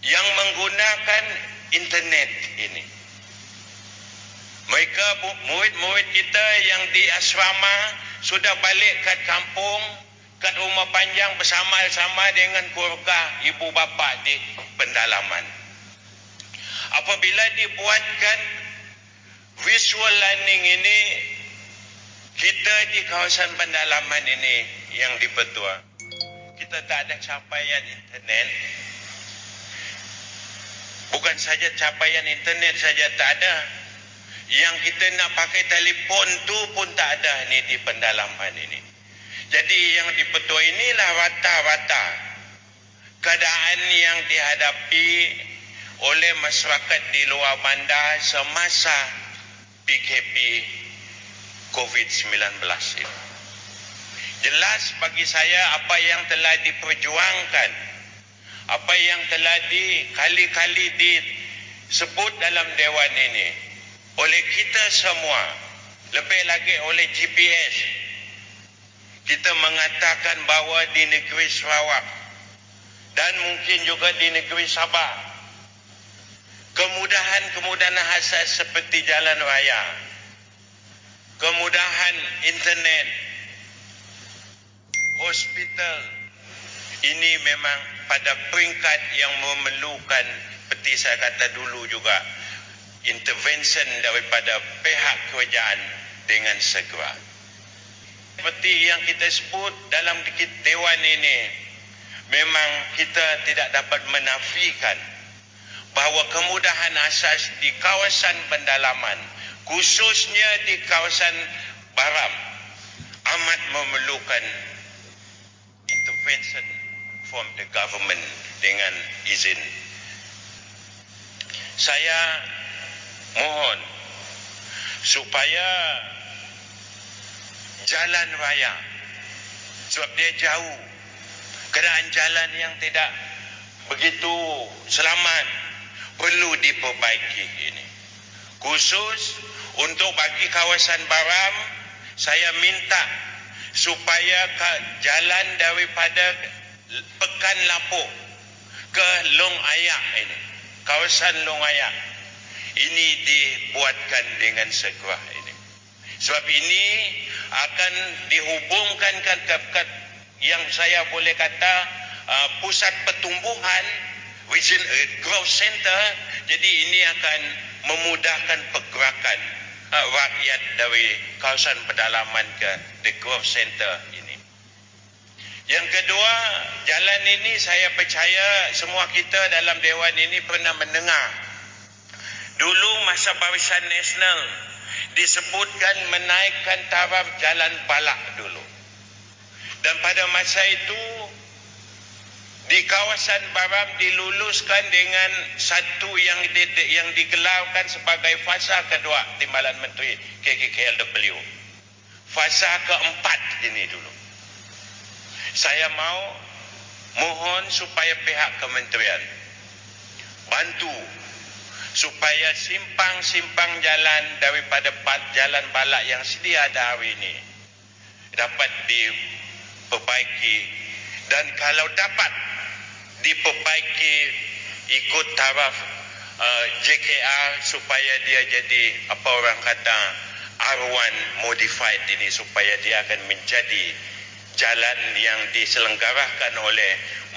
yang menggunakan internet ini. Mereka murid-murid kita yang di asrama sudah balik ke kampung, ke rumah panjang bersama-sama dengan keluarga ibu bapa di pendalaman. Apabila dibuatkan visual learning ini kita di kawasan pendalaman ini yang dipetua kita tak ada capaian internet bukan saja capaian internet saja tak ada Yang kita nak pakai telefon tu pun tak ada ni di pendalaman ini. Jadi yang di Petua inilah rata-rata keadaan yang dihadapi oleh masyarakat di luar bandar semasa PKP COVID-19 ini. Jelas bagi saya apa yang telah diperjuangkan, apa yang telah dikali-kali disebut dalam Dewan ini oleh kita semua, lebih lagi oleh GPS, kita mengatakan bahawa di negeri Sarawak dan mungkin juga di negeri Sabah, kemudahan-kemudahan asas seperti jalan raya, kemudahan internet, hospital, ini memang pada peringkat yang memerlukan seperti saya kata dulu juga intervention daripada pihak kerajaan dengan segera. Seperti yang kita sebut dalam dewan ini, memang kita tidak dapat menafikan bahawa kemudahan asas di kawasan pendalaman, khususnya di kawasan Baram, amat memerlukan intervention from the government dengan izin. Saya mohon supaya jalan raya. Sebab dia jauh. Keadaan jalan yang tidak begitu selamat perlu diperbaiki ini. Khusus untuk bagi kawasan Baram saya minta supaya jalan daripada Pekan Lapuk ke Long Ayak ini. Kawasan Long Ayak. Ini dibuatkan dengan segera ini. Sebab ini akan dihubungkan ke yang saya boleh kata uh, pusat pertumbuhan vision uh, growth center jadi ini akan memudahkan pergerakan uh, rakyat dari kawasan pedalaman ke the growth center ini. Yang kedua, jalan ini saya percaya semua kita dalam dewan ini pernah mendengar Dulu masa Barisan Nasional disebutkan menaikkan taraf jalan balak dulu. Dan pada masa itu di kawasan Baram diluluskan dengan satu yang di, yang digelarkan sebagai fasa kedua Timbalan Menteri KKKLW. Fasa keempat ini dulu. Saya mau mohon supaya pihak kementerian bantu supaya simpang-simpang jalan daripada jalan balak yang sedia ada hari ini dapat diperbaiki dan kalau dapat diperbaiki ikut taraf uh, JKR supaya dia jadi apa orang kata R1 modified ini supaya dia akan menjadi jalan yang diselenggarakan oleh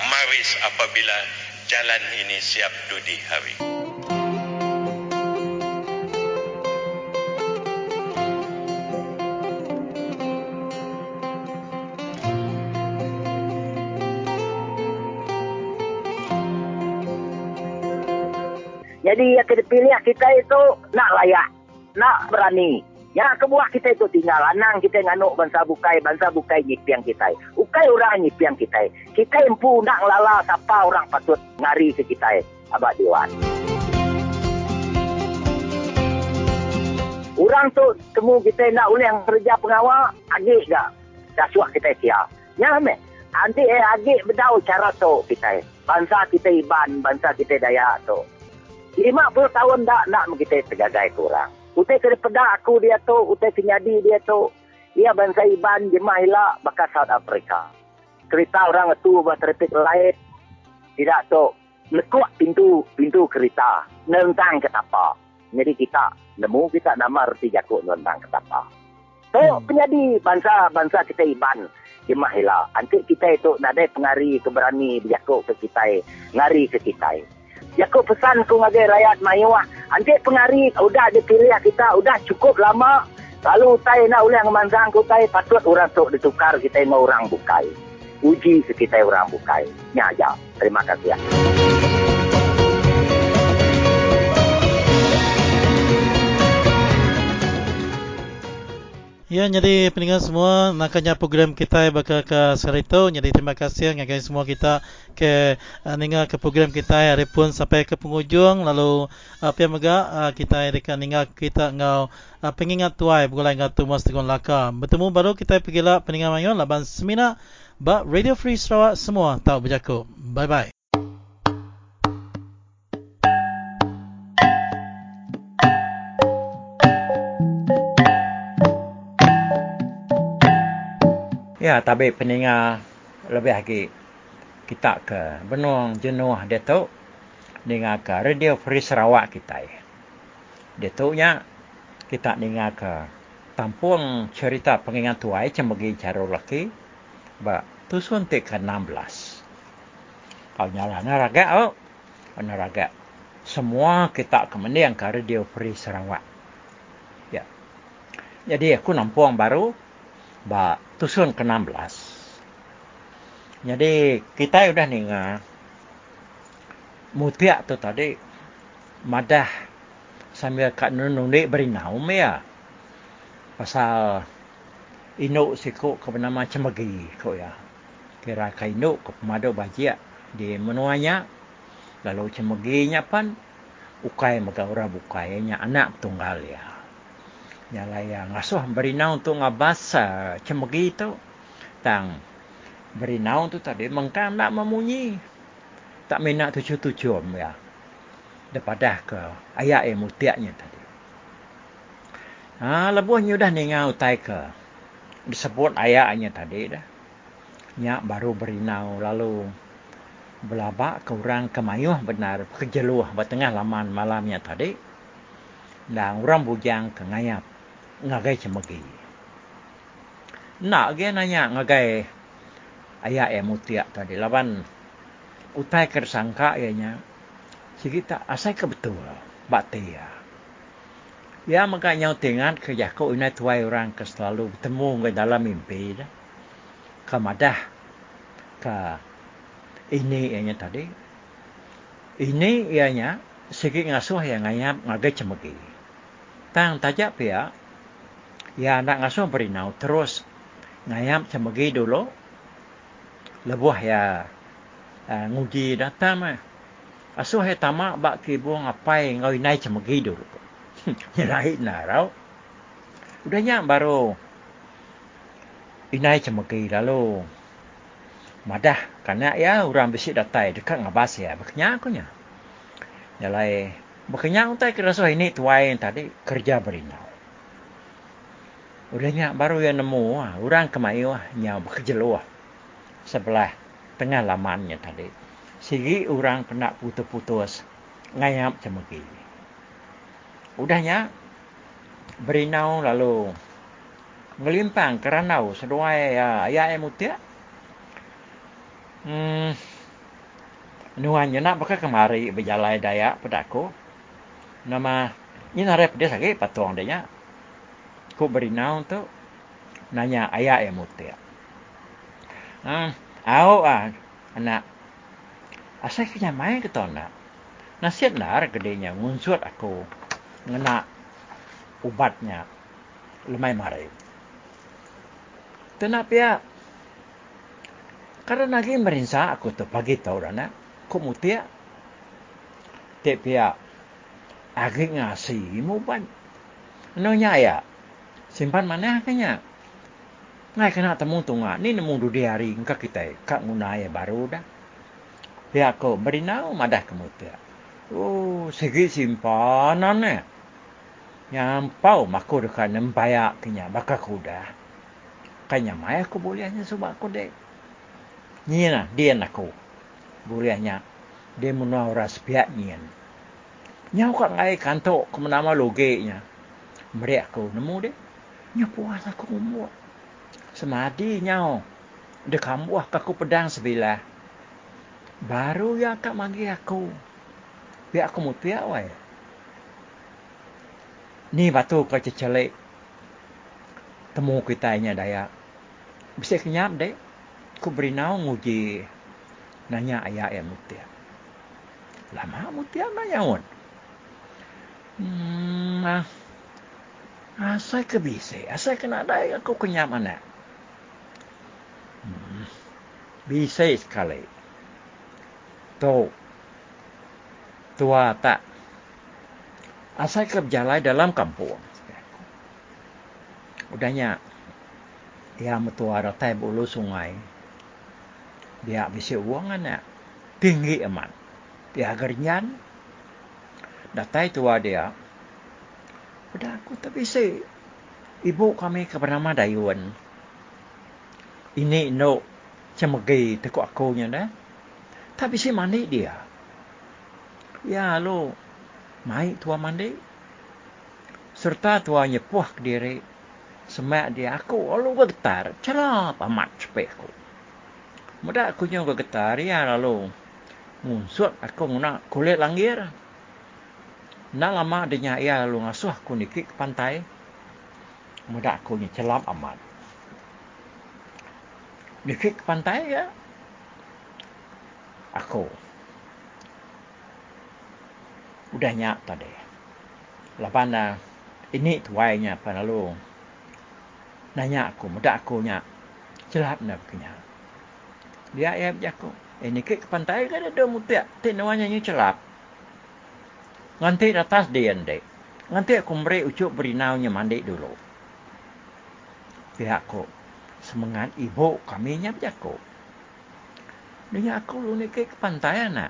Maris apabila jalan ini siap dudi hari. Jadi yang kita pilih kita itu nak layak, nak berani. Yang kebuah kita itu tinggal lanang kita nganuk bangsa bukai, bangsa bukai nyipiang kita. Ukai orang nyipiang kita. Kita empu nak lala siapa orang patut ngari ke kita. Abah Dewan. Orang tu temu kita nak uli yang kerja pengawal, agik gak? Dasuah kita siap. Ya, me. Nanti eh agik bedau cara tu kita. Bangsa kita iban, bangsa kita daya tu. Lima puluh tahun dah nak kita tergagai kurang. Utai kena pedak aku dia tu, utai kenyadi dia tu. Dia bangsa Iban, jemaah hilak, bakal South Africa. Kereta orang itu buat traffic light. Tidak tu, nekuk pintu pintu kereta. Nentang ke tapa. Jadi kita, nemu kita nama reti jakuk nentang ke tapa. Tu, hmm. penyadi bangsa-bangsa kita Iban. Jemaah hilak. Nanti kita itu nak ada pengari keberani berjakuk ke kita. Ngari ke kita. Kau pesan ku ngagai rakyat mayuah. Nanti pengari udah dipilih kita udah cukup lama. Lalu utai nak ulang manzang ku utai patut orang tu ditukar kita mau orang bukai. Uji kita orang bukai. Ya aja. Terima kasih ya. Ya, jadi pendengar semua, nakanya program kita bakal ke Serito. Jadi terima kasih ngagai semua kita ke uh, ninga ke program kita hari pun sampai ke penghujung. Lalu apa yang mega uh, kita dekat ninga kita ngau uh, pengingat tuai bukan ingat tu mas tegon laka. Bertemu baru kita pergi lah pendengar mayon laban semina. Ba Radio Free Sarawak semua tahu berjaku. Bye bye. Ya, tapi pendengar lebih lagi kita ke benung jenuh dia tu dengar ke Radio Free Sarawak kita. Dia tu nya kita dengar ke tampung cerita pengingat tuai cembagi cara laki ba tu suntik ke 16. Kau nyala naraga oh. Naraga. Semua kita kemudian ke Radio Free Sarawak. Ya. Jadi aku nampung baru ba tusun ke-16. Jadi kita sudah dengar mutiak tu tadi madah sambil kat nunung ni berinaum ya. Pasal inuk siku ke bernama cemegi ko ya. Kira ka inuk ke pemadu bajia di menuanya. Lalu cemeginya pan ukai mega ora bukainya anak tunggal ya. Nyala yang ngasuh berinau untuk ngabas uh, cemegi itu. Tang berinau tu tadi mengkam nak memunyi. Tak minat tujuh-tujuh ya. Daripada ke ayat yang mutiaknya tadi. Ha, lebuhnya dah ningau utai ke. Disebut ayatnya tadi dah. Nyak baru berinau lalu belabak ke orang kemayuh benar kejeluh bertengah laman malamnya tadi. Dan orang bujang ke ngayap ngagai cemegi. Nak ge nanya ngagai ayah yang mutiak tadi. Lawan utai kersangka ianya. Sikita asai ke betul. Bakti ya. Ya maka nyau tingat ke jaku ini tuai orang ke selalu bertemu ke dalam mimpi. Dah. Kamadah ke ini ianya tadi. Ini ianya sikit ngasuh yang ngayap ngagai cemegi. Tang tajak pihak ya nak ngasuh berinau terus ngayam cemegi dulu lebuh ya. Uh, nguji datang mah. Asuh he tamak bak ki buang apai ngoi nai cemegi dulu. Nyerahi narau. Udahnya baru inai cemegi lalu. Madah karena ya orang besi datai dekat ngabas ya beknya aku nya. Nyalai beknya untai kerasuh ini tuai tadi kerja berinau Udahnya baru yang nemu, ah, orang kemayu nya berkejeluh sebelah tengah lamannya tadi. Sigi orang kena putus-putus ngayap cemegi. Udahnya berinau lalu ngelimpang keranau seduai ya ayah emutia. Hmm, nuannya nak bakal kemari berjalan daya pedaku. Nama ini narep dia sakit patuang dia ku berinau tu nanya ayah yang mutia. Ah, au ah anak. Asal kena main ke tu nak. Nasihat nar gedenya ngunsut aku ngena ubatnya lemai mari. Kenapa ya? Karena lagi merinsa aku tu pagi tahu rana. Ku mutia. Tapi ya. Agi ngasih mu ban. Nonya ya simpan mana kanya ngai kena temu tunga. Ni nemu du di hari engka kita. Kak ngunai baru dah. Dia ko berinau madah kemutia oh segi simpanan ne nyampau maku dekat nembaya kenya baka kuda kanya mai aku bolehnya suba aku dek. Ni na dia naku bolehnya dia menua ras pihak nyen nyau kak ngai kanto kemenama logenya mereka aku nemu dek Nya puas aku umur. Semadi nyau. De kamu aku pedang sebilah. Baru ya kak magi aku. Biar aku mutia wai. Ni batu kau cecelek. Temu kita nya daya. Bisa kenyap dek. Ku beri nau nguji. Nanya ayah yang mutia. Lama mutia nanya wan. Hmm, ah. Asal ke bisa? Asal kena ada aku kenyam anak. Hmm. Bisa sekali. Tu. Tua tak. Asal ke berjalan dalam kampung. Udahnya. Dia metua ratai bulu sungai. Dia bisa uang anak. Tinggi amat. Dia gernyan. Datai tua dia. Udah aku tak bisa. Ibu kami ke bernama Dayun. Ini no cemegi tekuk aku nya dah. Tak bisa mandi dia. Ya lo. Mai tua mandi. Serta tua nyepuh diri. Semak dia aku. Lalu gue getar. Cerap amat sepek aku. Mudah aku nyoba getar ya lalu. Ngunsut aku nak kulit langgir. Nak lama adanya ia lalu ngasuh aku nikik ke pantai. Mudah aku ni celam amat. Nikik ke pantai ya. Aku. Udah nyak tadi. Lepas na, ini tuainya apa lalu. Nanya aku, mudah aku nyak. Celap nak kenya. Dia ya aku. Eh nikik ke pantai kan ada mutiak. Tik nawanya ni celap. Nganti atas dia ndek. Nganti aku beri ucuk berinaunya mandi dulu. Pihakku. Semangat ibu kami nyap jaku. Dia aku lu ni ke pantai anak.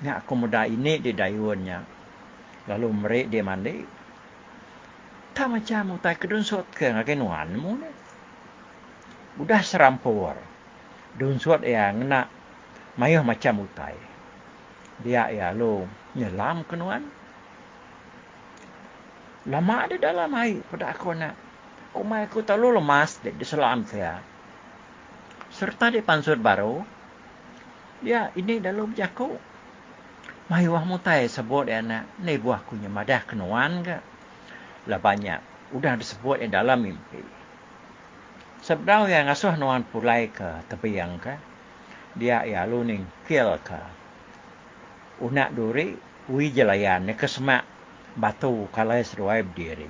Ni aku muda ini di dayuannya. Lalu merik dia mandi. Tak macam utai kedun suat ke ngakai nuanmu ni. Udah serampur. Dun yang nak mayuh macam utai. Dia ya lu nyelam kenuan. Lama ada dalam air pada aku nak. Kumai aku terlalu lemas di, di selam saya. Serta di pansur baru. Ya ini dalam jaku. Mai wah mutai sebut ya nak. Ni buah kunya madah kenuan ke. Lah banyak. Udah disebut yang dalam mimpi. Sebenarnya yang asuh nuan pulai ke tepi yang ke. Dia ya luning kill ke. Unak duri ui jelayan ni kesemak batu kalau seruai berdiri.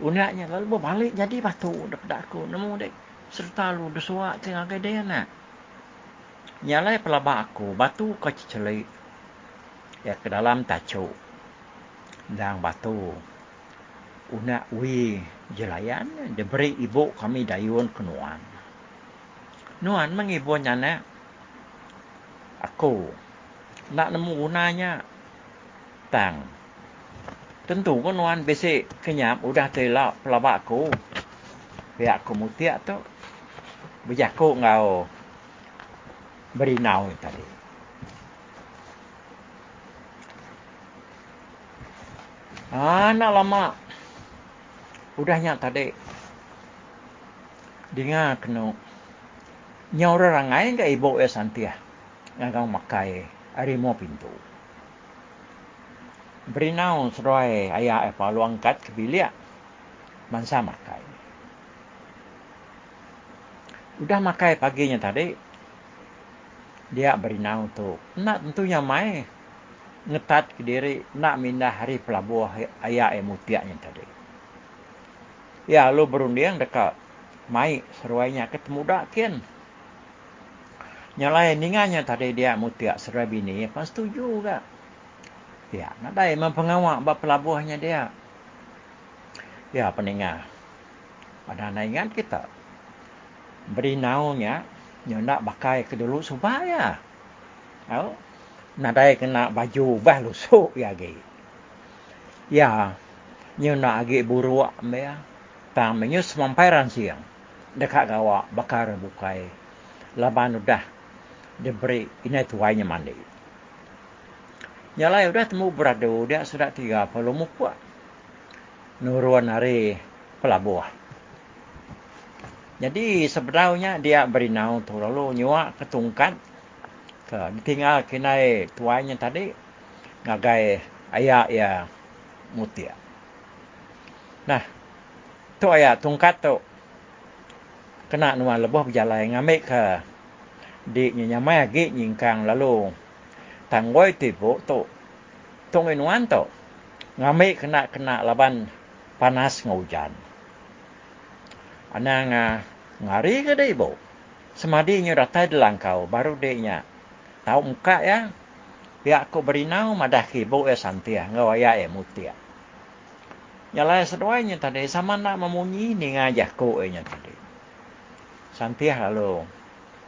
Unaknya lalu berbalik jadi batu daripada aku. Nemu dek serta lu desuak tengah dia nak. Nyalai pelabak aku batu kecil ya ke dalam tacu. Dan batu unak ui jelayan diberi ibu kami dayun ke Nuan. Nuan mengibunya nak. Aku nak nemu gunanya tang. Tentu pun wan besi kenyap udah telak pelabak aku. Pihak aku mutiak tu. Berjaku ngau berinau tadi. Ah, nak lama. Udahnya tadi. Dengar kena. Nyawa orang lain ke ibu ya santiah ngagang makai arimo pintu. Berinau seruai ayah apa lu angkat ke bilik. Mansa makai. Udah makai paginya tadi. Dia berinau tu. Nak tentunya mai. Ngetat ke diri. Nak mindah hari pelabuh ayah emutiaknya tadi. Ya lu berundiang dekat. Mai seruainya ketemu dak kian. Nyalai ninganya tadi dia mutiak serai bini. Pas setuju juga. Ya, nak dah memang pengawak buat pelabuhnya dia. Ya, peningah. Pada ingat kita. Beri naunya. Yang nak pakai ke dulu supaya. Oh, nak dah kena baju bah lusuk ya lagi. Ya, yang nak lagi buruk. Ya. Tang menyus semampai siang. Dekat gawak bakar bukai. Laban udah diberi ini tuainya mandi. Nyalai udah temu beradu dia sudah tiga puluh muka. Nuruan hari pelabuh. Jadi sebenarnya dia berinau tu lalu nyuak ketungkat ke tinggal kinai tuainya tadi ngagai ayah ya mutia. Nah, tu ayah tungkat tu kena nuan lebih berjalan ngambil ke di nya mai agi nyingkang lalu tanggoi tipu to tong enuan to Ngamik kena-kena laban panas ngujan. Ana nga ngari ke dai bo. Semadi nyo datai delangkau baru dia nya. Tahu muka ya. Pihak ko berinau madah kibo ya santia ngawaya e mutia. Nyala seduanya tadi sama nak memunyi ni ngajak ko e nya tadi. Santia lalu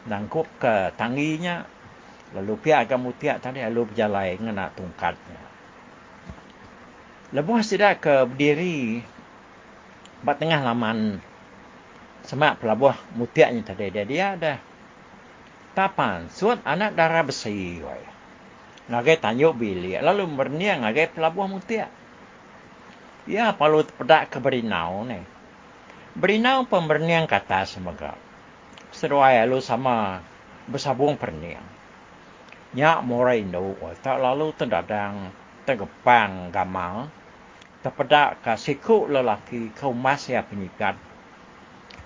nangkup ke tanginya lalu pihak agak mutia tadi lalu berjalan ngena tungkatnya. Lepas tidak ke berdiri Bat tengah laman semak pelabuh mutiaknya tadi. Dia dia ada tapan suat anak darah besi wai. Ngagai tanyuk bilik lalu bernia ngagai pelabuh mutiak. Ya palu pedak ke berinau ni. Berinau pemberniang kata semoga seruai lalu sama bersabung perniang nyak morai no tak lalu terdadang tegepang gamal terpedak ke siku lelaki kau masih penyikat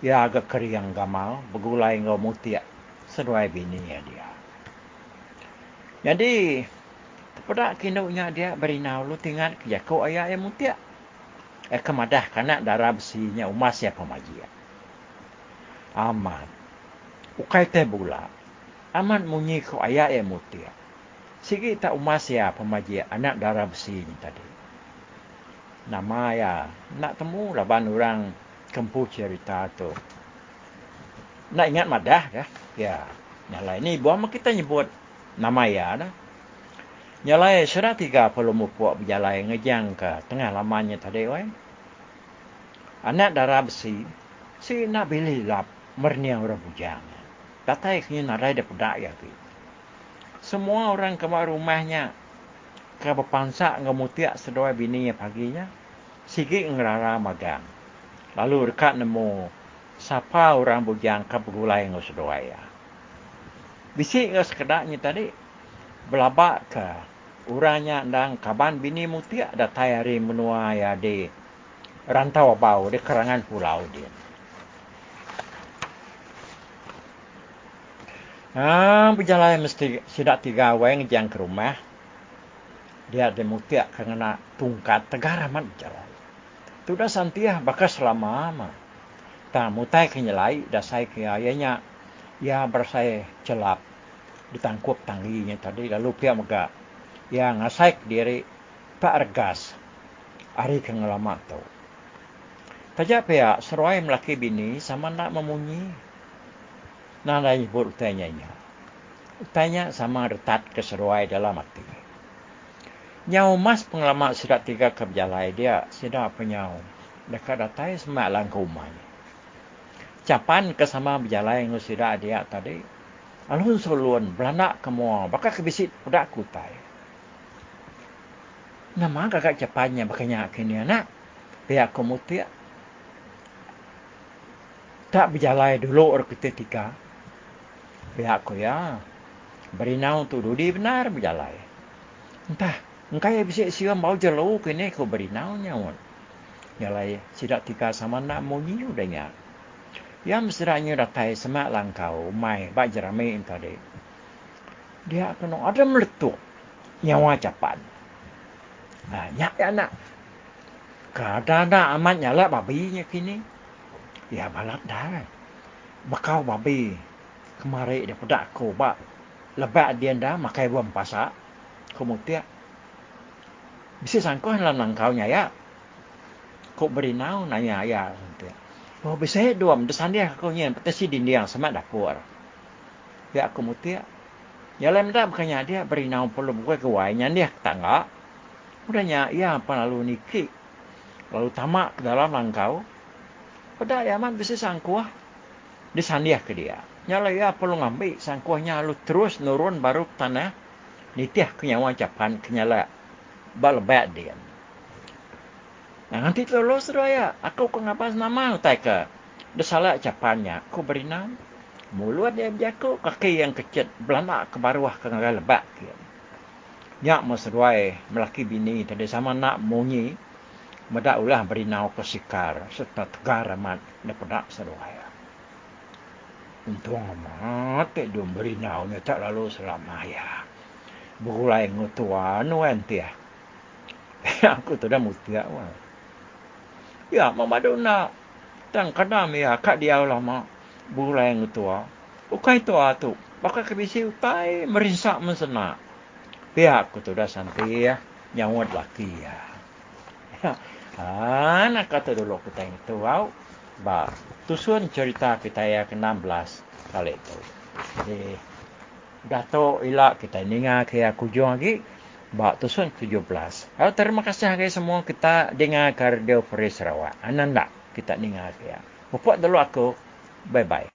Ya agak keriang gamal, bergulai ngau mutia. Seruai bini ya dia. Jadi, pada kinuknya dia berinau lu tinggal ke jakau ayah yang mutia. Eh kemadah kanak darah besinya umas ya pemajia. Amat. Ukai teh bula. Amat munyi ko ayah yang mutia. Sigi tak umas ya pemajia anak darah besi ni tadi. Nama ya nak temu laban orang kempu cerita tu. Nak ingat madah ya. Ya. Nyala ini buah kita nyebut nama ya dah. Nyala sudah tiga puluh mupuk berjalan ngejang ke tengah lamanya tadi oi. Anak darah besi si nak beli lap merniang orang bujang. Kata ikhnya narai dia pedak ya ki. Semua orang kemar rumahnya ke berpansak ngemutiak sedua bininya paginya. Sigi ngerara magang. Lalu dekat nemu siapa orang bujang ke bergulai dengan saudara ya. Bisik ke sekedaknya tadi belabak ke orangnya dan kaban bini mutia datai hari menua ya di rantau bau di kerangan pulau dia. Ah, berjalan mesti sidak tiga weng jang ke rumah. Dia ada mutia kena tungkat tegara man berjalan. Tudah santiah bakas selama ama. Ta mutai kenyelai dasai ke ayahnya ya bersai celap ditangkup tangginya tadi lalu pia mega ya ngasai diri tak ergas hari kengelama tu. Tajak pia seruai melaki bini sama nak memunyi. Nah lagi nyebut utanya nya. Utanya sama retat keseruai dalam hati. Nyau mas pengalaman sidak tiga ke dia sidak penyau. Dekat datai semak umai. Capan ke sama berjalai yang sidak dia tadi. Alun soluan beranak ke mua. Baka kebisit budak kutai. Nama kakak capannya bakanya kini anak. Pihak kemutia. Tak berjalai dulu orang kita tiga. Pihak ko ya. Berinau tu dudi benar berjalai. Entah Engkai bisa siwa mau jelo kene ko berinau nyawan. Yalai sidak tika sama nak munyi udahnya. Ya mesranya datai semak langkau mai bak jerame tadi. Dia kena ada meletup nyawa capan. Nah, nyak ya nak. Kadang-kadang amat nyala babinya kini. Ya balap dah. Bakau babi. Kemarin dia pedak ko bak. Lebat dia dah makai buang pasak. Kemudian bisa sangko dalam langkaunya ya. Kok berinau nanya ya. Oh bisa dua mendesan dia kau nyen petesi dinding sama dapur. Ya aku mutia. Ya lem dah bukannya dia berinau perlu buka ke wainya dia tangga. Udahnya ya apa lalu niki. Lalu tamak ke dalam langkau. Pada ya man bisa sangkuah. Disandiah ke dia. Nyala ya perlu ngambil sangkuahnya lalu terus nurun baru tanah. Nitiah kenyawa capan kenyala balbat dia. Nah, nanti lolos raya. Aku kau ngapas nama utai ke. Dia salah capannya. Aku beri nama. Mulut dia berjaku. Kaki yang kecil. Belanak ke bawah ke ngagai lebat. Nyak masaruai melaki bini. Tadi sama nak munyi. Medak ulah beri nama ke sikar. Serta tegar amat. Dia pedak seruai. Untung amat. Dia beri nama. Tak lalu selama ya. Berulai ngutuan. Nuan tiah aku tu dah mesti awal. Ya, mama dona. Tang kadam ya kak dia lama. Bulan tua. Bukan itu tu. Baka kebisi utai merinsak mesena. Pihak aku tu dah santai ya. Nyawat laki ya. Ah, nak kata dulu kita yang itu. Wow. Ba, tusun cerita kita ya ke-16 kali itu. Jadi, dato ilak kita ninga ke aku juang lagi. Ba, tusun 17. Oh, terima kasih lagi semua kita dengar kardio Free Sarawak. Ananda kita ninga ke ya. Buat dulu aku. Bye-bye.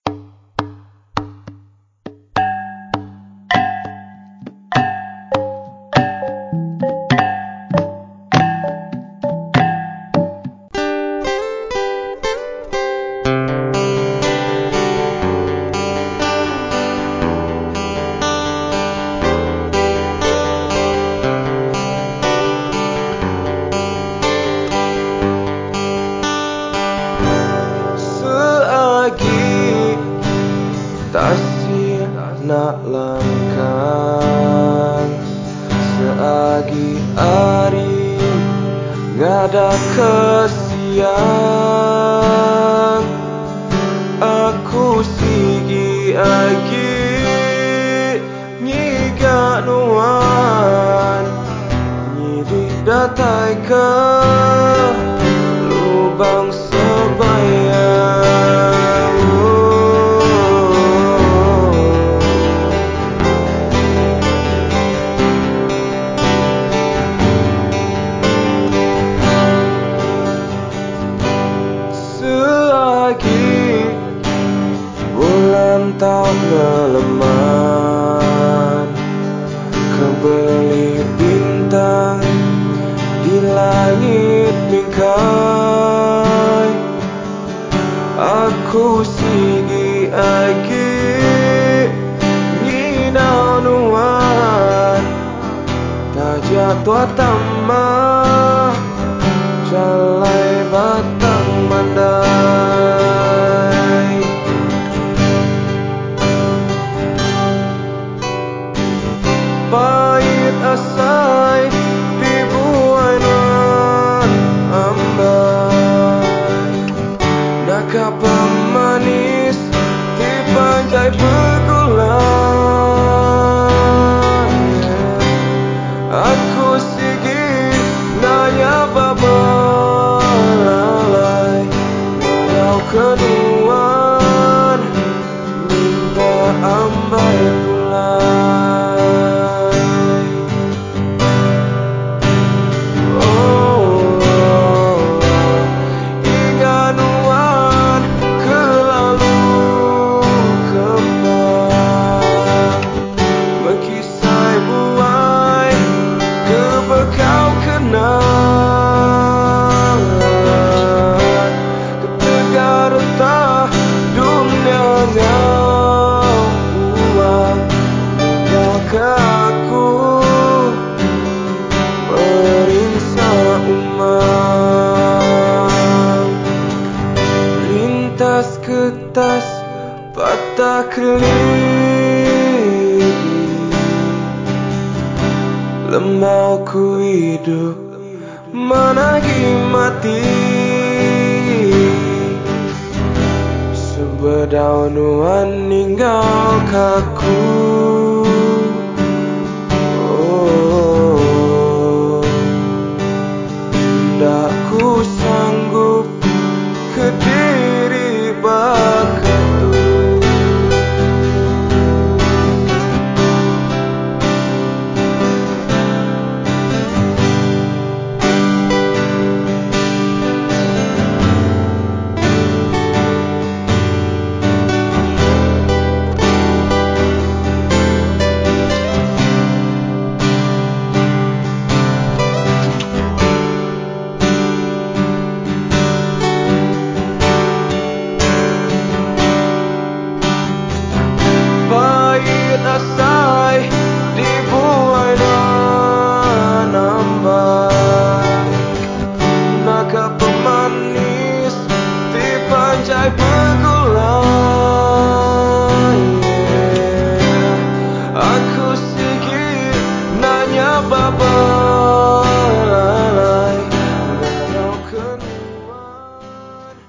Datai